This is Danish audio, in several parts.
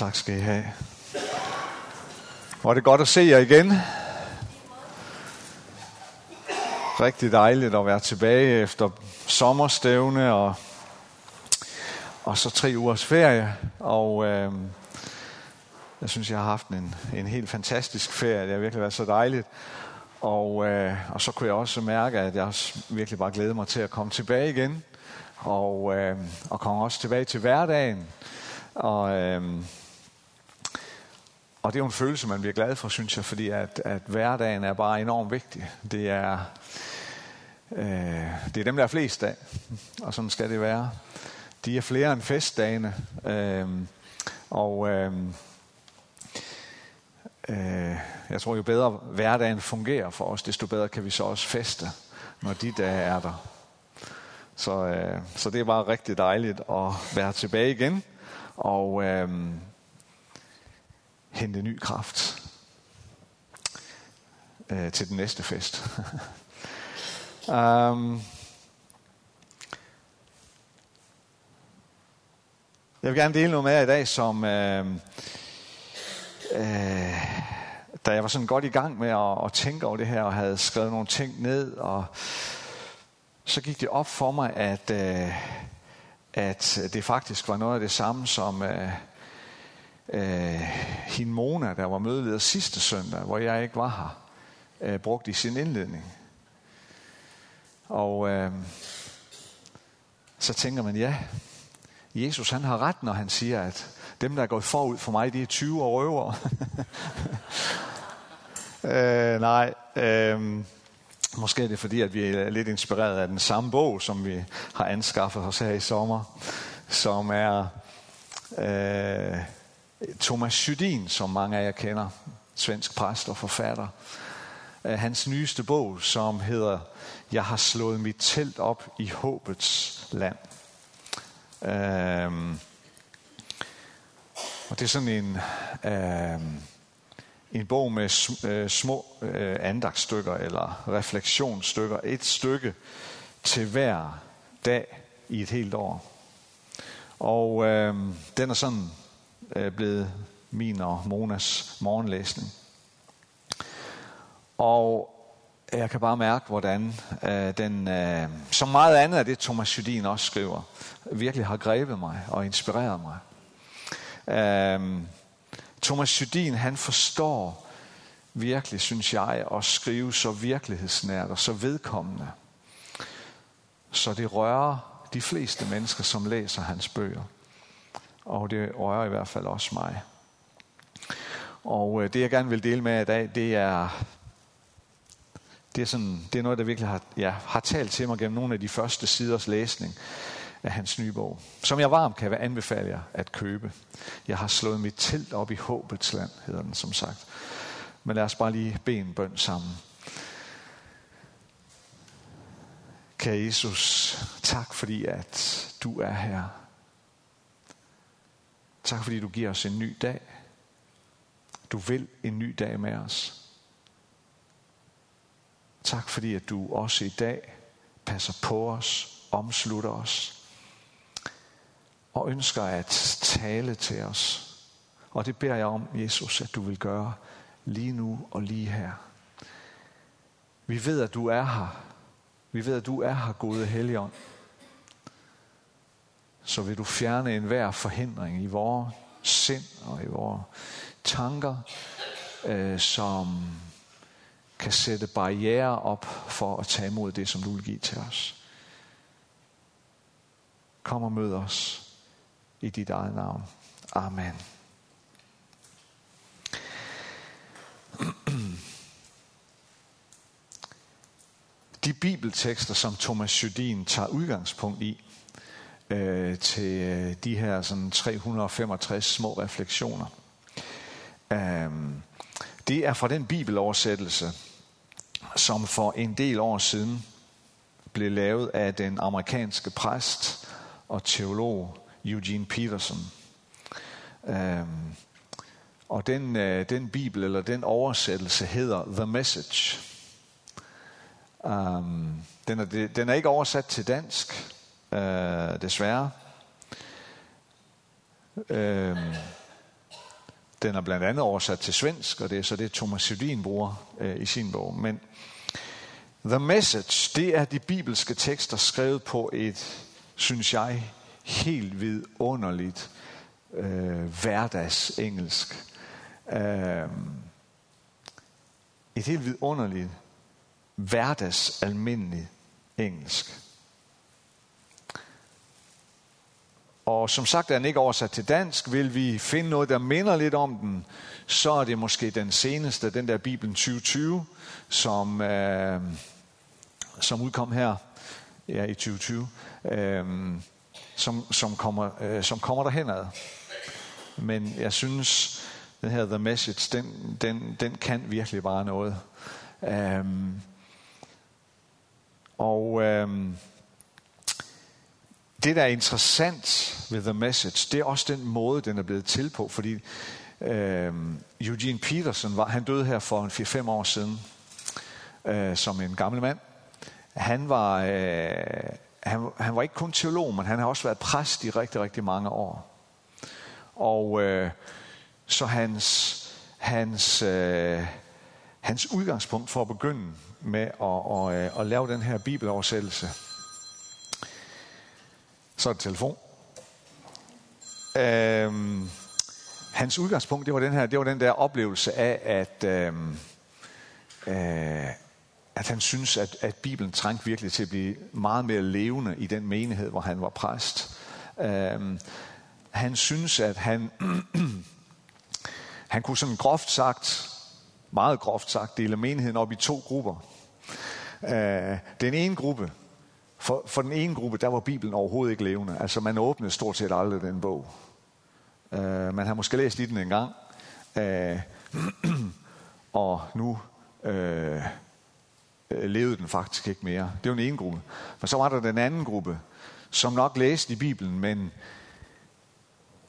Tak skal I have. Var det godt at se jer igen. Rigtig dejligt at være tilbage efter sommerstævne og, og så tre ugers ferie. Og øh, jeg synes, jeg har haft en, en helt fantastisk ferie. Det har virkelig været så dejligt. Og, øh, og så kunne jeg også mærke, at jeg virkelig bare glæder mig til at komme tilbage igen. Og, øh, og komme også tilbage til hverdagen. Og, øh, og det er jo en følelse, man bliver glad for, synes jeg, fordi at, at hverdagen er bare enormt vigtig. Det er, øh, det er dem, der er flest af, og sådan skal det være. De er flere end festdagene, øh, og øh, øh, jeg tror, jo bedre hverdagen fungerer for os, desto bedre kan vi så også feste, når de dage er der. Så, øh, så det er bare rigtig dejligt at være tilbage igen, og... Øh, hente ny kraft øh, til den næste fest. um, jeg vil gerne dele noget med jer i dag, som øh, øh, da jeg var sådan godt i gang med at, at tænke over det her, og havde skrevet nogle ting ned, og så gik det op for mig, at, øh, at det faktisk var noget af det samme, som... Øh, øh, hende Mona, der var mødeleder sidste søndag, hvor jeg ikke var her, øh, brugt i sin indledning. Og øh, så tænker man, ja, Jesus han har ret, når han siger, at dem, der er gået forud for mig, de er 20 år røver. øh, nej, øh, måske er det fordi, at vi er lidt inspireret af den samme bog, som vi har anskaffet os her i sommer, som er... Øh, Thomas Sydin, som mange af jer kender, svensk præst og forfatter. Hans nyeste bog, som hedder Jeg har slået mit telt op i håbets land. Øhm, og det er sådan en, øhm, en bog med øh, små øh, andagtstykker eller refleksionsstykker. Et stykke til hver dag i et helt år. Og øhm, den er sådan øh, blevet min og Monas morgenlæsning. Og jeg kan bare mærke, hvordan øh, den, øh, som meget andet af det, Thomas Judin også skriver, virkelig har grebet mig og inspireret mig. Øh, Thomas Judin, han forstår virkelig, synes jeg, at skrive så virkelighedsnært og så vedkommende. Så det rører de fleste mennesker, som læser hans bøger og det rører i hvert fald også mig. Og øh, det jeg gerne vil dele med i dag, det er, det er, sådan, det er noget, der virkelig har, ja, har talt til mig gennem nogle af de første siders læsning af hans nye bog, som jeg varmt kan anbefale jer at købe. Jeg har slået mit telt op i håbets land, hedder den som sagt. Men lad os bare lige bede en bøn sammen. Kære Jesus, tak fordi at du er her. Tak fordi du giver os en ny dag. Du vil en ny dag med os. Tak fordi at du også i dag passer på os, omslutter os og ønsker at tale til os. Og det beder jeg om, Jesus, at du vil gøre lige nu og lige her. Vi ved, at du er her. Vi ved, at du er her, gode Helligånd så vil du fjerne enhver forhindring i vores sind og i vores tanker, øh, som kan sætte barriere op for at tage imod det, som du vil give til os. Kom og mød os i dit eget navn. Amen. De bibeltekster, som Thomas Judin tager udgangspunkt i, øh, til øh, de her sådan 365 små refleksioner. Øh, det er fra den bibeloversættelse, som for en del år siden blev lavet af den amerikanske præst og teolog Eugene Peterson. Øh, og den, øh, den bibel eller den oversættelse hedder The Message. Um, den, er, den er ikke oversat til dansk, øh, desværre. Øh, Den er blandt andet oversat til svensk, og det er så det, Thomas Sydin bruger øh, i sin bog. Men The Message, det er de bibelske tekster skrevet på et, synes jeg, helt vidunderligt øh, hverdagsengelsk. Øh, et helt vidunderligt hverdagsalmindeligt engelsk. Og som sagt er den ikke oversat til dansk. Vil vi finde noget, der minder lidt om den, så er det måske den seneste, den der Bibelen 2020, som, øh, som udkom her ja, i 2020, øh, som, som, kommer, øh, som kommer derhenad. Men jeg synes, den her The Message, den, den, den kan virkelig bare noget. Øh, og øh, det, der er interessant ved The Message, det er også den måde, den er blevet til på, fordi øh, Eugene Peterson, var, han døde her for en 4-5 år siden, øh, som en gammel mand. Han var, øh, han, han var ikke kun teolog, men han har også været præst i rigtig, rigtig mange år. Og øh, så hans, hans, øh, hans udgangspunkt for at begynde med at, at, at, at lave den her bibeloversættelse, så er det telefon. Øhm, hans udgangspunkt, det var den her, det var den der oplevelse af, at, øhm, øh, at han synes, at, at Bibelen trængte virkelig til at blive meget mere levende i den menighed, hvor han var præst. Øhm, han synes, at han, han kunne sådan groft sagt, meget groft sagt, dele menigheden op i to grupper. Øh, den ene gruppe, for, for den ene gruppe, der var Bibelen overhovedet ikke levende. Altså man åbnede stort set aldrig den bog. Uh, man har måske læst i den en gang. Uh, og nu uh, levede den faktisk ikke mere. Det var den ene gruppe. Men så var der den anden gruppe, som nok læste i Bibelen, men,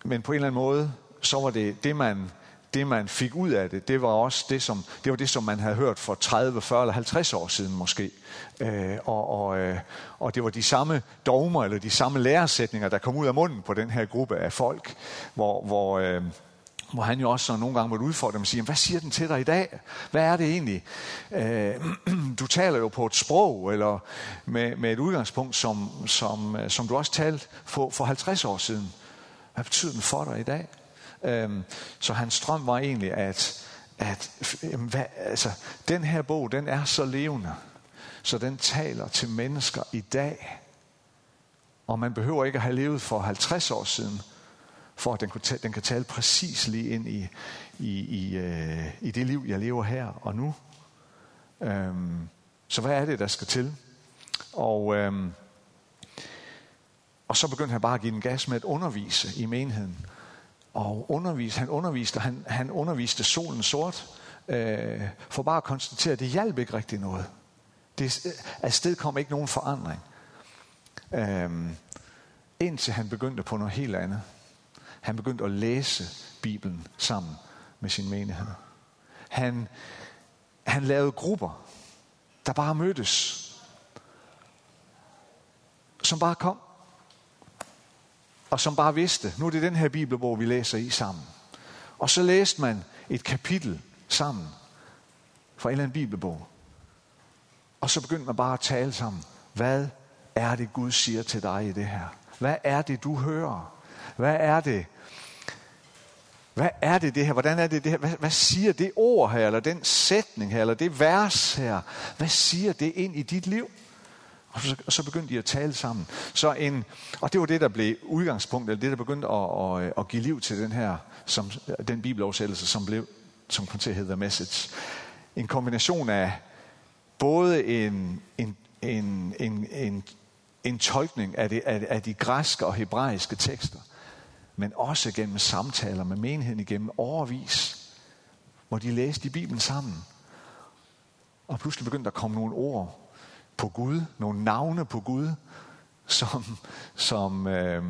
men på en eller anden måde, så var det det, man det man fik ud af det, det var også det, som, det, var det, som man havde hørt for 30, 40 eller 50 år siden måske. Øh, og, og, øh, og det var de samme dogmer eller de samme læresætninger, der kom ud af munden på den her gruppe af folk, hvor, hvor, øh, hvor han jo også så nogle gange måtte udfordre dem og sige, hvad siger den til dig i dag? Hvad er det egentlig? Øh, du taler jo på et sprog, eller med, med et udgangspunkt, som, som, øh, som du også talte for, for 50 år siden. Hvad betyder den for dig i dag? Øhm, så hans drøm var egentlig, at, at jamen, hvad, altså, den her bog, den er så levende, så den taler til mennesker i dag. Og man behøver ikke at have levet for 50 år siden, for at den, kunne den kan tale præcis lige ind i, i, i, øh, i det liv, jeg lever her og nu. Øhm, så hvad er det, der skal til? Og, øhm, og så begyndte han bare at give den gas med at undervise i menigheden og undervise. Han underviste, han, han underviste solen sort, øh, for bare at konstatere, at det hjalp ikke rigtig noget. Det, øh, afsted kom ikke nogen forandring. Øh, indtil han begyndte på noget helt andet. Han begyndte at læse Bibelen sammen med sin menighed. Han, han lavede grupper, der bare mødtes. Som bare kom og som bare vidste, nu er det den her bibelbog, vi læser i sammen. Og så læste man et kapitel sammen fra en eller anden bibelbog. Og så begyndte man bare at tale sammen. Hvad er det, Gud siger til dig i det her? Hvad er det, du hører? Hvad er det? Hvad er det det her? Hvordan er det det her? Hvad, hvad siger det ord her, eller den sætning her, eller det vers her? Hvad siger det ind i dit liv? Og så, og så begyndte de at tale sammen. Så en, og det var det, der blev udgangspunktet, eller det, der begyndte at, at, at give liv til den her, som, den bibeloversættelse, som blev, som kom til at hedde The Message. En kombination af både en, en, en, en, en, en tolkning af, det, af, af de græske og hebraiske tekster, men også gennem samtaler med menigheden igennem overvis, hvor de læste i Bibelen sammen. Og pludselig begyndte der at komme nogle ord på Gud, nogle navne på Gud, som, som øh,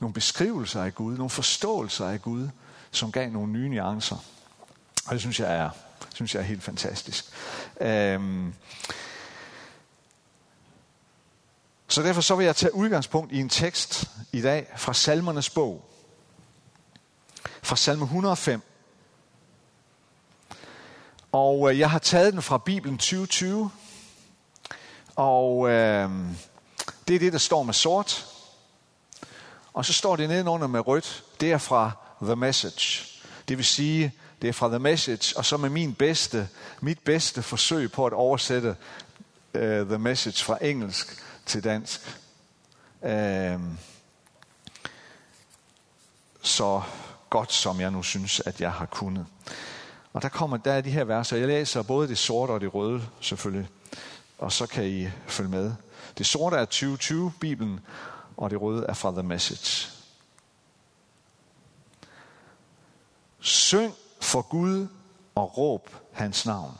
nogle beskrivelser af Gud, nogle forståelser af Gud, som gav nogle nye nuancer. Og det synes jeg er, synes jeg er helt fantastisk. Øh, så derfor så vil jeg tage udgangspunkt i en tekst i dag fra Salmernes bog. Fra salme 105, Og øh, jeg har taget den fra Bibelen 2020. Og øh, det er det, der står med sort. Og så står det nedenunder med rødt. Det er fra The Message. Det vil sige, det er fra The Message, og så med min bedste, mit bedste forsøg på at oversætte uh, The Message fra engelsk til dansk. Uh, så godt som jeg nu synes, at jeg har kunnet. Og der kommer der er de her verser. Jeg læser både det sorte og det røde selvfølgelig. Og så kan I følge med. Det sorte er 2020 Bibelen, og det røde er fra The Message. Syng for Gud og råb hans navn.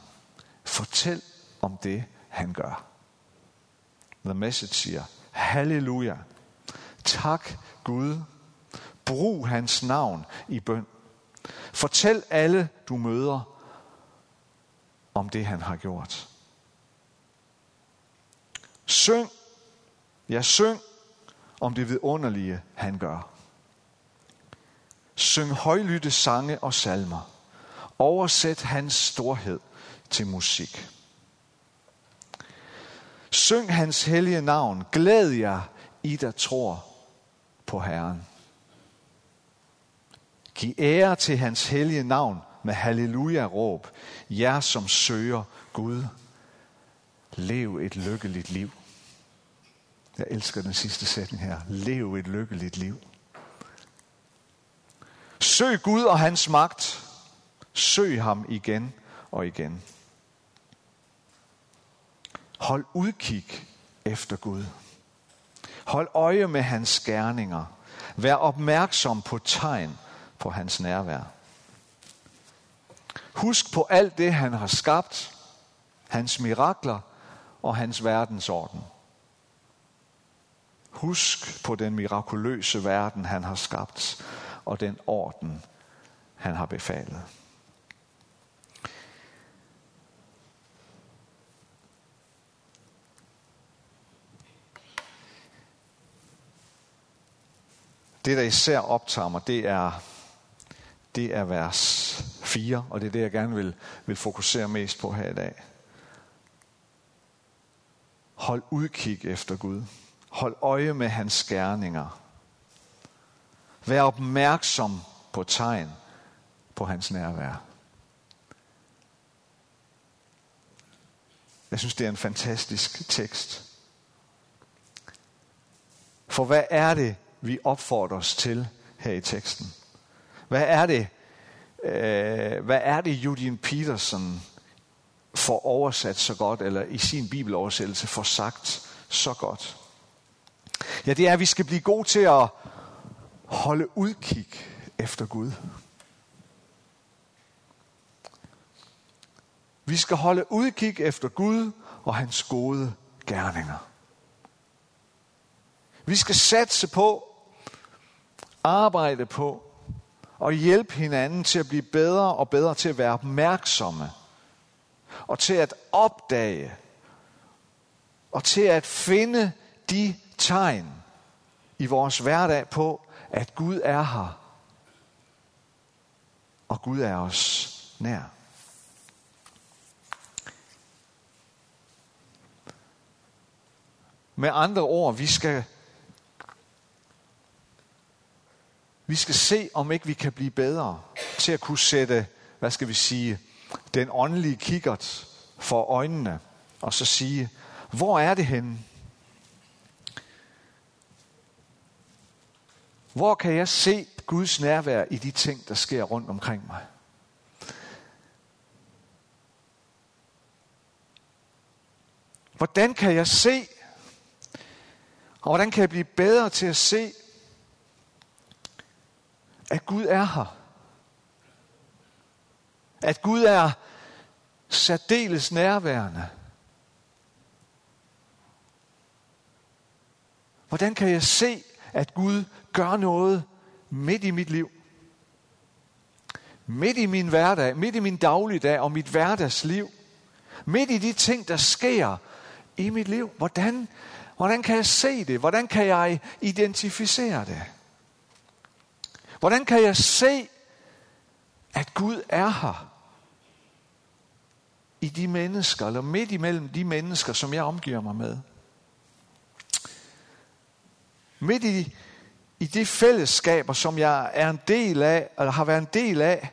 Fortæl om det, han gør. The Message siger, Halleluja. Tak Gud. Brug hans navn i bøn. Fortæl alle, du møder, om det, han har gjort. Syng, ja syng om det vidunderlige, han gør. Syng højlytte sange og salmer. Oversæt hans storhed til musik. Syng hans hellige navn. Glæd jer, I der tror på Herren. Giv ære til hans hellige navn med halleluja-råb. Jer, som søger Gud. Lev et lykkeligt liv. Jeg elsker den sidste sætning her. Lev et lykkeligt liv. Søg Gud og hans magt. Søg ham igen og igen. Hold udkig efter Gud. Hold øje med hans gerninger. Vær opmærksom på tegn på hans nærvær. Husk på alt det, han har skabt, hans mirakler og hans verdensorden. Husk på den mirakuløse verden, han har skabt, og den orden, han har befalet. Det, der især optager mig, det er, det er vers 4, og det er det, jeg gerne vil, vil fokusere mest på her i dag. Hold udkig efter Gud. Hold øje med hans gerninger. Vær opmærksom på tegn på hans nærvær. Jeg synes, det er en fantastisk tekst. For hvad er det, vi opfordres til her i teksten? Hvad er det, øh, hvad er det, Judin Peterson får oversat så godt, eller i sin bibeloversættelse får sagt så godt? Ja, det er, at vi skal blive gode til at holde udkig efter Gud. Vi skal holde udkig efter Gud og hans gode gerninger. Vi skal satse på, arbejde på og hjælpe hinanden til at blive bedre og bedre til at være opmærksomme og til at opdage og til at finde de tegn i vores hverdag på, at Gud er her, og Gud er os nær. Med andre ord, vi skal vi skal se, om ikke vi kan blive bedre til at kunne sætte, hvad skal vi sige, den åndelige kikkert for øjnene, og så sige, hvor er det henne? Hvor kan jeg se Guds nærvær i de ting, der sker rundt omkring mig? Hvordan kan jeg se, og hvordan kan jeg blive bedre til at se, at Gud er her? At Gud er særdeles nærværende. Hvordan kan jeg se, at Gud gør noget midt i mit liv. Midt i min hverdag, midt i min dagligdag og mit hverdagsliv. Midt i de ting, der sker i mit liv. Hvordan, hvordan kan jeg se det? Hvordan kan jeg identificere det? Hvordan kan jeg se, at Gud er her? i de mennesker, eller midt imellem de mennesker, som jeg omgiver mig med. Midt i, i de fællesskaber, som jeg er en del af, eller har været en del af,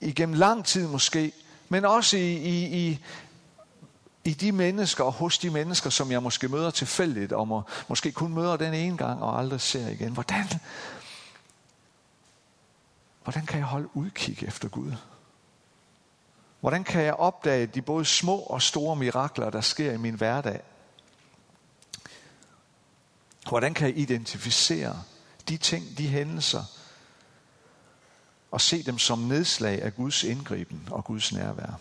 igennem lang tid måske, men også i, i, i, i de mennesker og hos de mennesker, som jeg måske møder tilfældigt, og må, måske kun møder den ene gang og aldrig ser igen. Hvordan, hvordan kan jeg holde udkig efter Gud? Hvordan kan jeg opdage de både små og store mirakler, der sker i min hverdag? Hvordan kan jeg identificere de ting, de hændelser, og se dem som nedslag af Guds indgriben og Guds nærvær?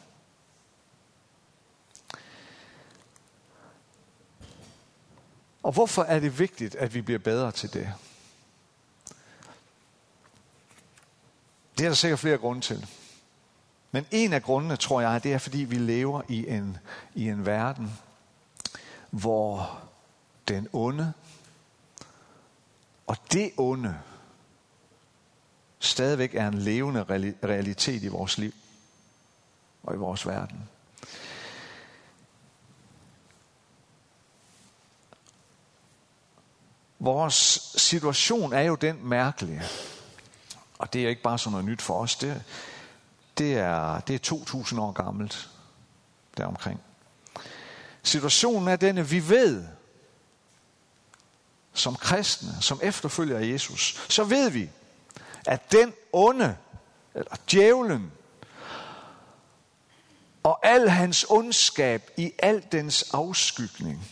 Og hvorfor er det vigtigt, at vi bliver bedre til det? Det er der sikkert flere grunde til. Men en af grundene, tror jeg, det er, fordi vi lever i en, i en verden, hvor den onde og det onde stadigvæk er en levende realitet i vores liv og i vores verden. Vores situation er jo den mærkelige, og det er ikke bare sådan noget nyt for os, det, det, er, det er 2000 år gammelt deromkring. Situationen er denne, vi ved, som kristne, som efterfølger af Jesus, så ved vi, at den onde, eller djævlen, og al hans ondskab i al dens afskygning,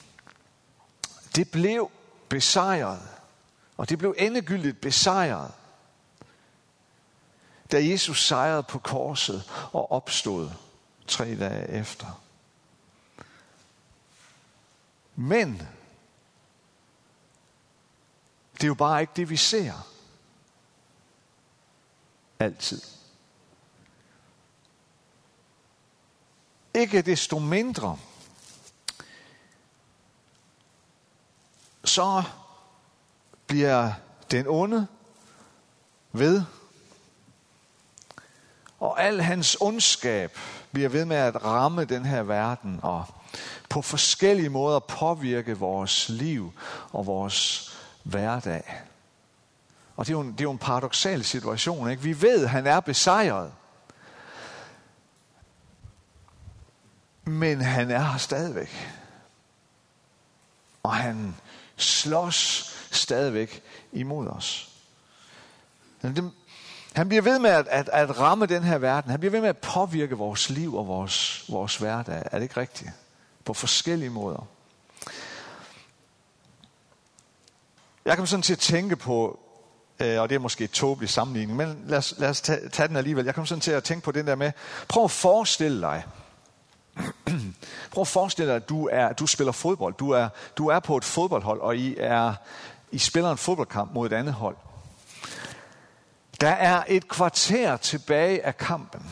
det blev besejret. Og det blev endegyldigt besejret, da Jesus sejrede på korset og opstod tre dage efter. Men det er jo bare ikke det, vi ser. Altid. Ikke desto mindre, så bliver den onde ved, og al hans ondskab bliver ved med at ramme den her verden og på forskellige måder påvirke vores liv og vores hverdag. Og det er jo en, det er jo en paradoxal situation. Ikke? Vi ved, at han er besejret. Men han er her stadigvæk. Og han slås stadigvæk imod os. Han bliver ved med at, at, at ramme den her verden. Han bliver ved med at påvirke vores liv og vores, vores hverdag. Er det ikke rigtigt? På forskellige måder. Jeg kom sådan til at tænke på, øh, og det er måske et tåbeligt sammenligning, men lad os, lad os tage, tage den alligevel. Jeg kom sådan til at tænke på den der med, prøv at forestille dig, prøv at forestille dig, at du, er, du spiller fodbold. Du er, du er på et fodboldhold, og I, er, I spiller en fodboldkamp mod et andet hold. Der er et kvarter tilbage af kampen.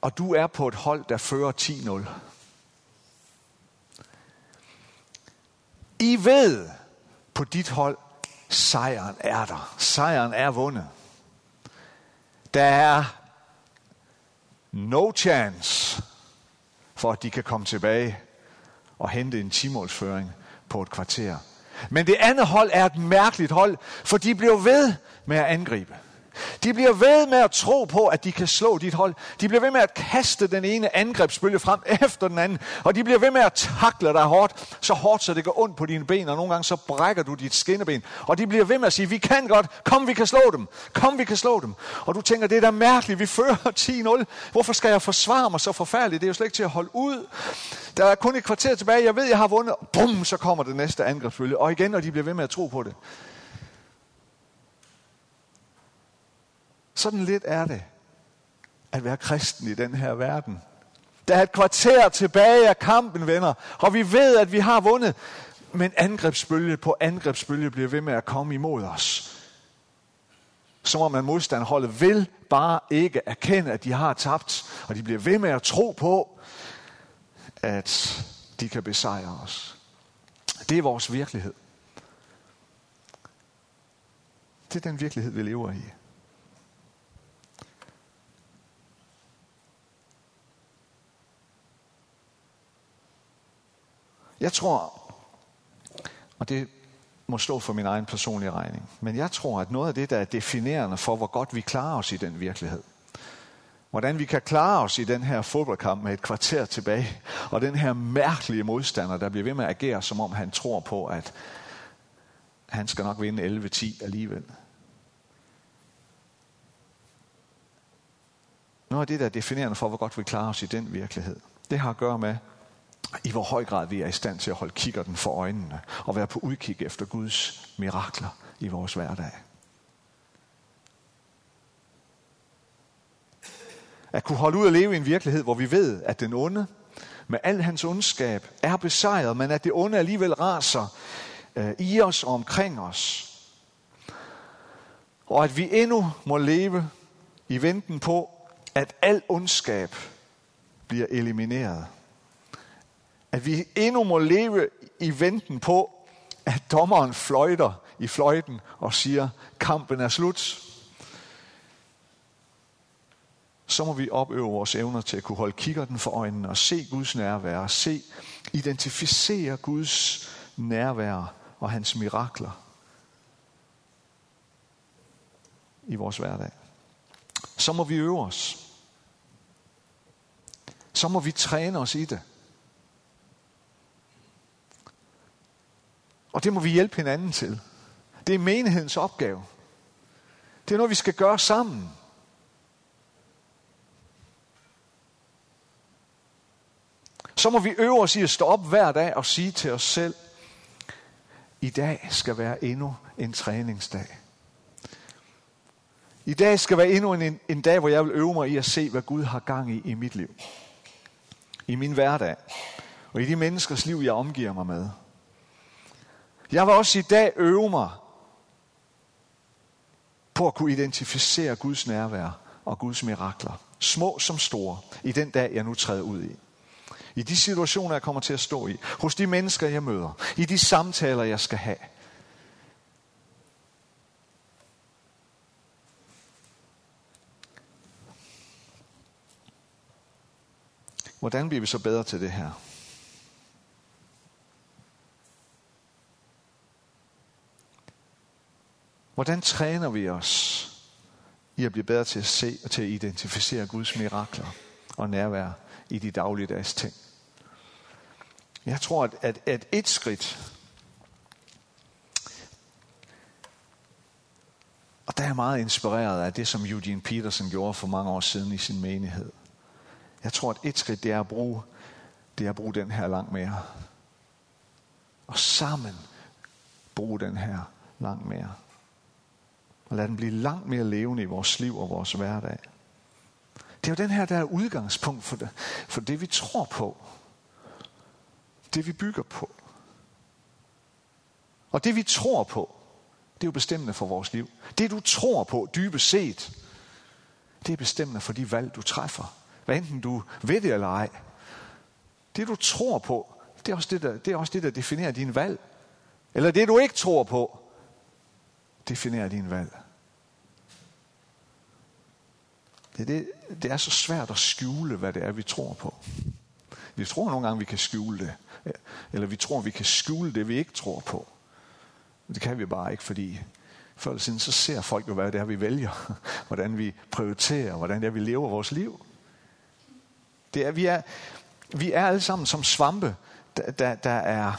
Og du er på et hold, der fører 10-0. I ved på dit hold, sejren er der. Sejren er vundet. Der er no chance for, at de kan komme tilbage og hente en timålsføring på et kvarter. Men det andet hold er et mærkeligt hold, for de bliver ved med at angribe. De bliver ved med at tro på, at de kan slå dit hold. De bliver ved med at kaste den ene angrebsbølge frem efter den anden. Og de bliver ved med at takle dig hårdt, så hårdt, så det går ondt på dine ben. Og nogle gange så brækker du dit skinneben. Og de bliver ved med at sige, vi kan godt. Kom, vi kan slå dem. Kom, vi kan slå dem. Og du tænker, det er da mærkeligt. Vi fører 10-0. Hvorfor skal jeg forsvare mig så forfærdeligt? Det er jo slet ikke til at holde ud. Der er kun et kvarter tilbage. Jeg ved, jeg har vundet. Bum, så kommer det næste angrebsbølge. Og igen, og de bliver ved med at tro på det. Sådan lidt er det at være kristen i den her verden. Der er et kvarter tilbage af kampen, venner, og vi ved, at vi har vundet. Men angrebsbølge på angrebsbølge bliver ved med at komme imod os. Som om man modstandholdet vil bare ikke erkende, at de har tabt, og de bliver ved med at tro på, at de kan besejre os. Det er vores virkelighed. Det er den virkelighed, vi lever i. Jeg tror, og det må stå for min egen personlige regning, men jeg tror, at noget af det, der er definerende for, hvor godt vi klarer os i den virkelighed, hvordan vi kan klare os i den her fodboldkamp med et kvarter tilbage, og den her mærkelige modstander, der bliver ved med at agere, som om han tror på, at han skal nok vinde 11-10 alligevel. Noget af det, der er definerende for, hvor godt vi klarer os i den virkelighed, det har at gøre med, i hvor høj grad vi er i stand til at holde kikkerten for øjnene og være på udkig efter Guds mirakler i vores hverdag. At kunne holde ud og leve i en virkelighed, hvor vi ved, at den onde med al hans ondskab er besejret, men at det onde alligevel raser øh, i os og omkring os. Og at vi endnu må leve i venten på, at al ondskab bliver elimineret. At vi endnu må leve i venten på, at dommeren fløjter i fløjten og siger, kampen er slut. Så må vi opøve vores evner til at kunne holde kikkerten for øjnene og se Guds nærvær, se, identificere Guds nærvær og hans mirakler i vores hverdag. Så må vi øve os så må vi træne os i det. Og det må vi hjælpe hinanden til. Det er menighedens opgave. Det er noget, vi skal gøre sammen. Så må vi øve os i at stå op hver dag og sige til os selv, i dag skal være endnu en træningsdag. I dag skal være endnu en, en dag, hvor jeg vil øve mig i at se, hvad Gud har gang i i mit liv i min hverdag, og i de menneskers liv, jeg omgiver mig med. Jeg vil også i dag øve mig på at kunne identificere Guds nærvær og Guds mirakler, små som store, i den dag, jeg nu træder ud i. I de situationer, jeg kommer til at stå i, hos de mennesker, jeg møder, i de samtaler, jeg skal have – Hvordan bliver vi så bedre til det her? Hvordan træner vi os i at blive bedre til at se og til at identificere Guds mirakler og nærvær i de dagligdags ting? Jeg tror, at, at, at et skridt, og der er jeg meget inspireret af det, som Eugene Peterson gjorde for mange år siden i sin menighed – jeg tror, at et skridt, det er at bruge, det er at bruge den her langt mere. Og sammen bruge den her langt mere. Og lad den blive langt mere levende i vores liv og vores hverdag. Det er jo den her, der er udgangspunkt for det, for det vi tror på. Det vi bygger på. Og det vi tror på, det er jo bestemmende for vores liv. Det du tror på dybest set, det er bestemmende for de valg, du træffer. Hvad enten du ved det eller ej. Det du tror på, det er også det, der, det er også det, der definerer din valg. Eller det du ikke tror på, definerer din valg. Det, det, det er så svært at skjule, hvad det er, vi tror på. Vi tror nogle gange, vi kan skjule det. Eller vi tror, vi kan skjule det, vi ikke tror på. Det kan vi bare ikke, fordi før eller siden, så ser folk jo, hvad det er, vi vælger. Hvordan vi prioriterer, hvordan det er, vi lever vores liv. Det er, vi, er, vi er alle sammen som svampe, der, der, der er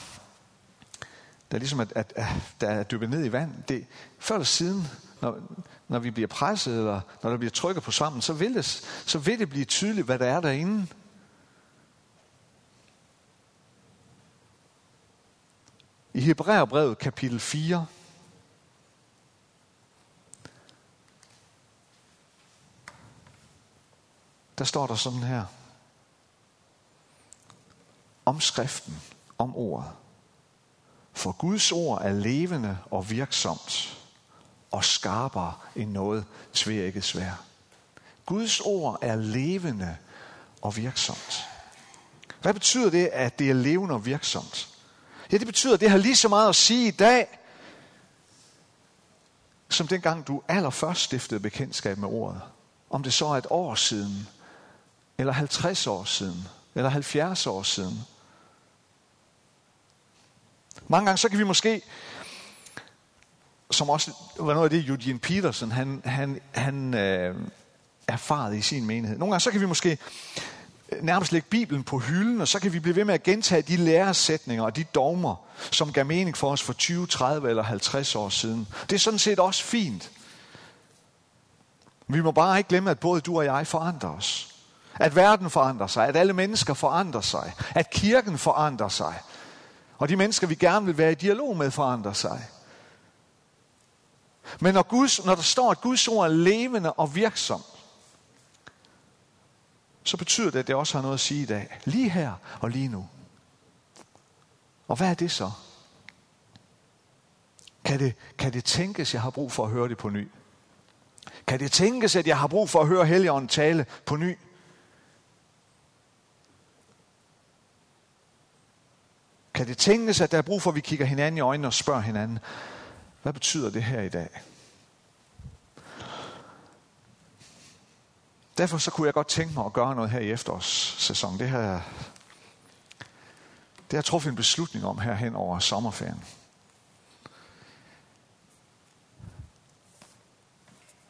Ligesom der er ligesom er, at, at der er dybet ned i vand. Det, før eller siden, når, når vi bliver presset, eller når der bliver trykket på svampen, så vil, det, så vil det blive tydeligt, hvad der er derinde. I Hebræerbrevet kapitel 4, der står der sådan her om skriften, om ordet. For Guds ord er levende og virksomt og skarpere end noget tvækket svær. Guds ord er levende og virksomt. Hvad betyder det, at det er levende og virksomt? Ja, det betyder, at det har lige så meget at sige i dag, som dengang du allerførst stiftede bekendtskab med ordet. Om det så er et år siden, eller 50 år siden, eller 70 år siden – mange gange så kan vi måske, som også var noget af det, Eugene Peterson, han, han, han øh, erfaret i sin menighed. Nogle gange så kan vi måske øh, nærmest lægge Bibelen på hylden, og så kan vi blive ved med at gentage de læresætninger og de dogmer, som gav mening for os for 20, 30 eller 50 år siden. Det er sådan set også fint. Vi må bare ikke glemme, at både du og jeg forandrer os. At verden forandrer sig, at alle mennesker forandrer sig, at kirken forandrer sig, og de mennesker, vi gerne vil være i dialog med, forandrer sig. Men når, Guds, når der står, at Guds ord er levende og virksom, så betyder det, at det også har noget at sige i dag. Lige her og lige nu. Og hvad er det så? Kan det, kan det tænkes, at jeg har brug for at høre det på ny? Kan det tænkes, at jeg har brug for at høre Helligånden tale på ny? Kan det tænkes, at der er brug for, at vi kigger hinanden i øjnene og spørger hinanden, hvad betyder det her i dag? Derfor så kunne jeg godt tænke mig at gøre noget her i efterårssæsonen. Det har, det har jeg truffet en beslutning om her hen over sommerferien.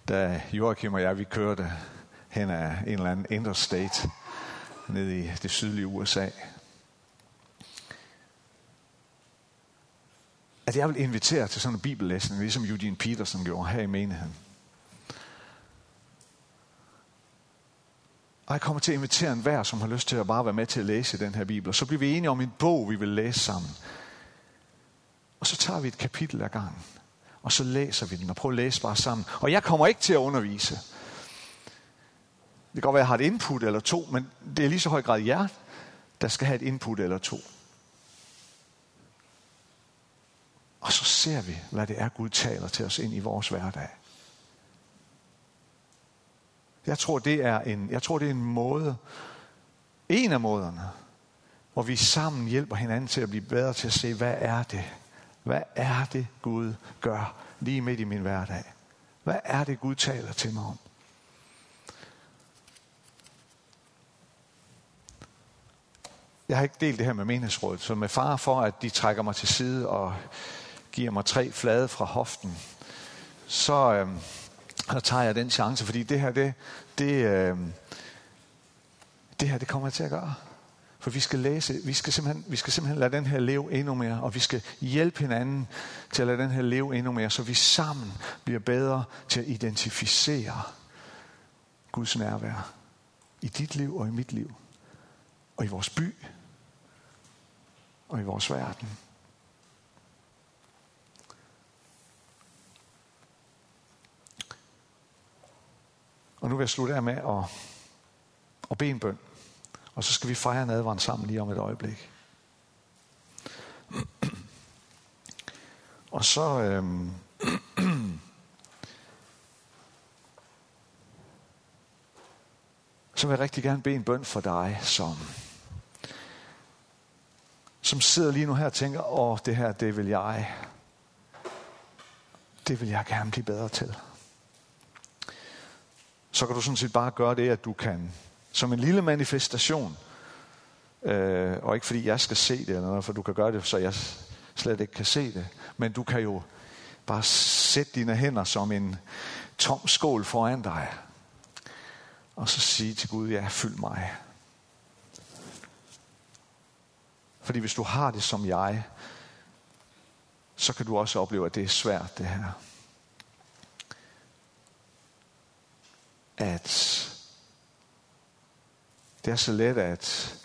Da Joachim og jeg, vi kørte hen ad en eller anden interstate ned i det sydlige USA. At jeg vil invitere til sådan en bibellæsning, ligesom Eugene Peterson gjorde her i menigheden. Og jeg kommer til at invitere en hver, som har lyst til at bare være med til at læse den her bibel. Og så bliver vi enige om en bog, vi vil læse sammen. Og så tager vi et kapitel ad gangen. Og så læser vi den og prøver at læse bare sammen. Og jeg kommer ikke til at undervise. Det kan godt være, at jeg har et input eller to, men det er lige så høj grad jer, der skal have et input eller to. Og så ser vi, hvad det er, Gud taler til os ind i vores hverdag. Jeg tror, det er en, jeg tror, det er en måde, en af måderne, hvor vi sammen hjælper hinanden til at blive bedre til at se, hvad er det? Hvad er det, Gud gør lige midt i min hverdag? Hvad er det, Gud taler til mig om? Jeg har ikke delt det her med menighedsrådet, så med far for, at de trækker mig til side og giver mig tre flade fra hoften, så, øh, så tager jeg den chance, fordi det her, det, det, øh, det her, det kommer jeg til at gøre. For vi skal læse, vi skal, simpelthen, vi skal simpelthen lade den her leve endnu mere, og vi skal hjælpe hinanden til at lade den her leve endnu mere, så vi sammen bliver bedre til at identificere Guds nærvær i dit liv og i mit liv, og i vores by, og i vores verden. Og nu vil jeg slutte af med at, at bede en bøn. Og så skal vi fejre nadvaren sammen lige om et øjeblik. Og så... Øhm, så vil jeg rigtig gerne bede en bøn for dig, som, som sidder lige nu her og tænker, åh, det her, det vil jeg, det vil jeg gerne blive bedre til så kan du sådan set bare gøre det, at du kan, som en lille manifestation, øh, og ikke fordi jeg skal se det, eller noget, for du kan gøre det, så jeg slet ikke kan se det, men du kan jo bare sætte dine hænder som en tom skål foran dig, og så sige til Gud, ja, fyld mig. Fordi hvis du har det som jeg, så kan du også opleve, at det er svært det her. At det er så let, at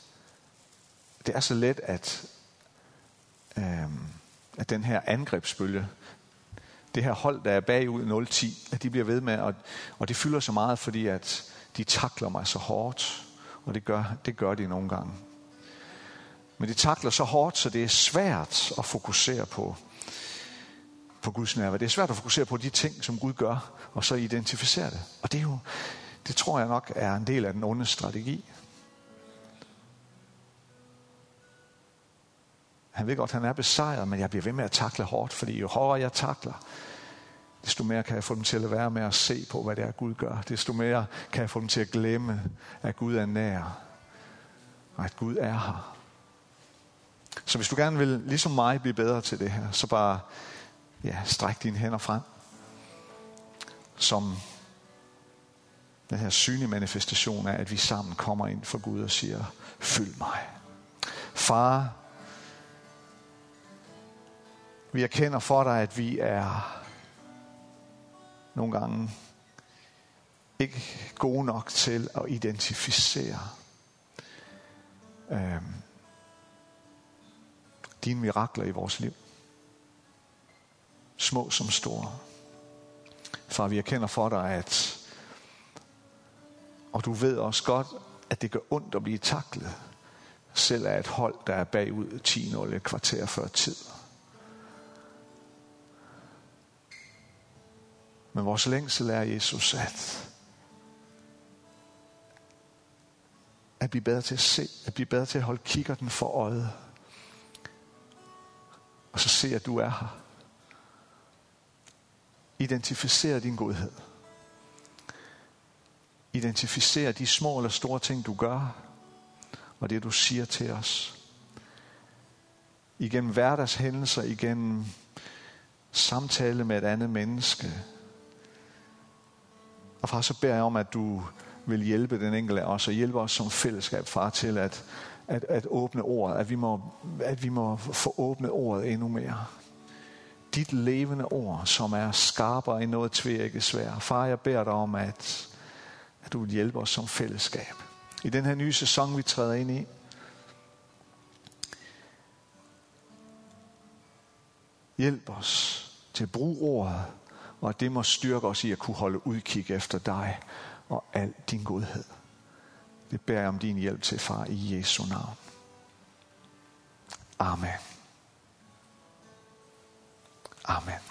det er så let, at, øhm, at den her angrebsbølge, det her hold, der er bagud 0-10, at de bliver ved med, og, og det fylder så meget, fordi at de takler mig så hårdt, og det gør, det gør de nogle gange. Men de takler så hårdt, så det er svært at fokusere på, på Guds nærvær. Det er svært at fokusere på de ting, som Gud gør, og så identificere det. Og det er jo, det tror jeg nok er en del af den onde strategi. Han ved godt, at han er besejret, men jeg bliver ved med at takle hårdt, fordi jo hårdere jeg takler, desto mere kan jeg få dem til at være med at se på, hvad det er, Gud gør. Desto mere kan jeg få dem til at glemme, at Gud er nær, og at Gud er her. Så hvis du gerne vil, ligesom mig, blive bedre til det her, så bare ja, stræk dine hænder frem. Som den her synlige manifestation af, at vi sammen kommer ind for Gud og siger, fyld mig. Far, vi erkender for dig, at vi er nogle gange ikke gode nok til at identificere øh, dine mirakler i vores liv. Små som store. Far, vi erkender for dig, at og du ved også godt, at det gør ondt at blive taklet, selv af et hold, der er bagud 10-0 et kvarter før tid. Men vores længsel er, Jesus, at, at blive bedre til at se, at blive bedre til at holde kikkerten for øjet. Og så se, at du er her. Identificer din godhed. Identificer de små eller store ting, du gør, og det, du siger til os. Igennem hverdagshændelser, igennem samtale med et andet menneske, og far, så beder jeg om, at du vil hjælpe den enkelte af os, og hjælpe os som fællesskab, far, til at, at, at åbne ordet, at vi, må, at vi må få åbnet ordet endnu mere. Dit levende ord, som er skarpere end noget tvækket svær. Far, jeg beder dig om, at, at du vil hjælpe os som fællesskab. I den her nye sæson, vi træder ind i, hjælp os til at bruge ordet og at det må styrke os i at kunne holde udkig efter dig og al din godhed. Det beder jeg om din hjælp til, far, i Jesu navn. Amen. Amen.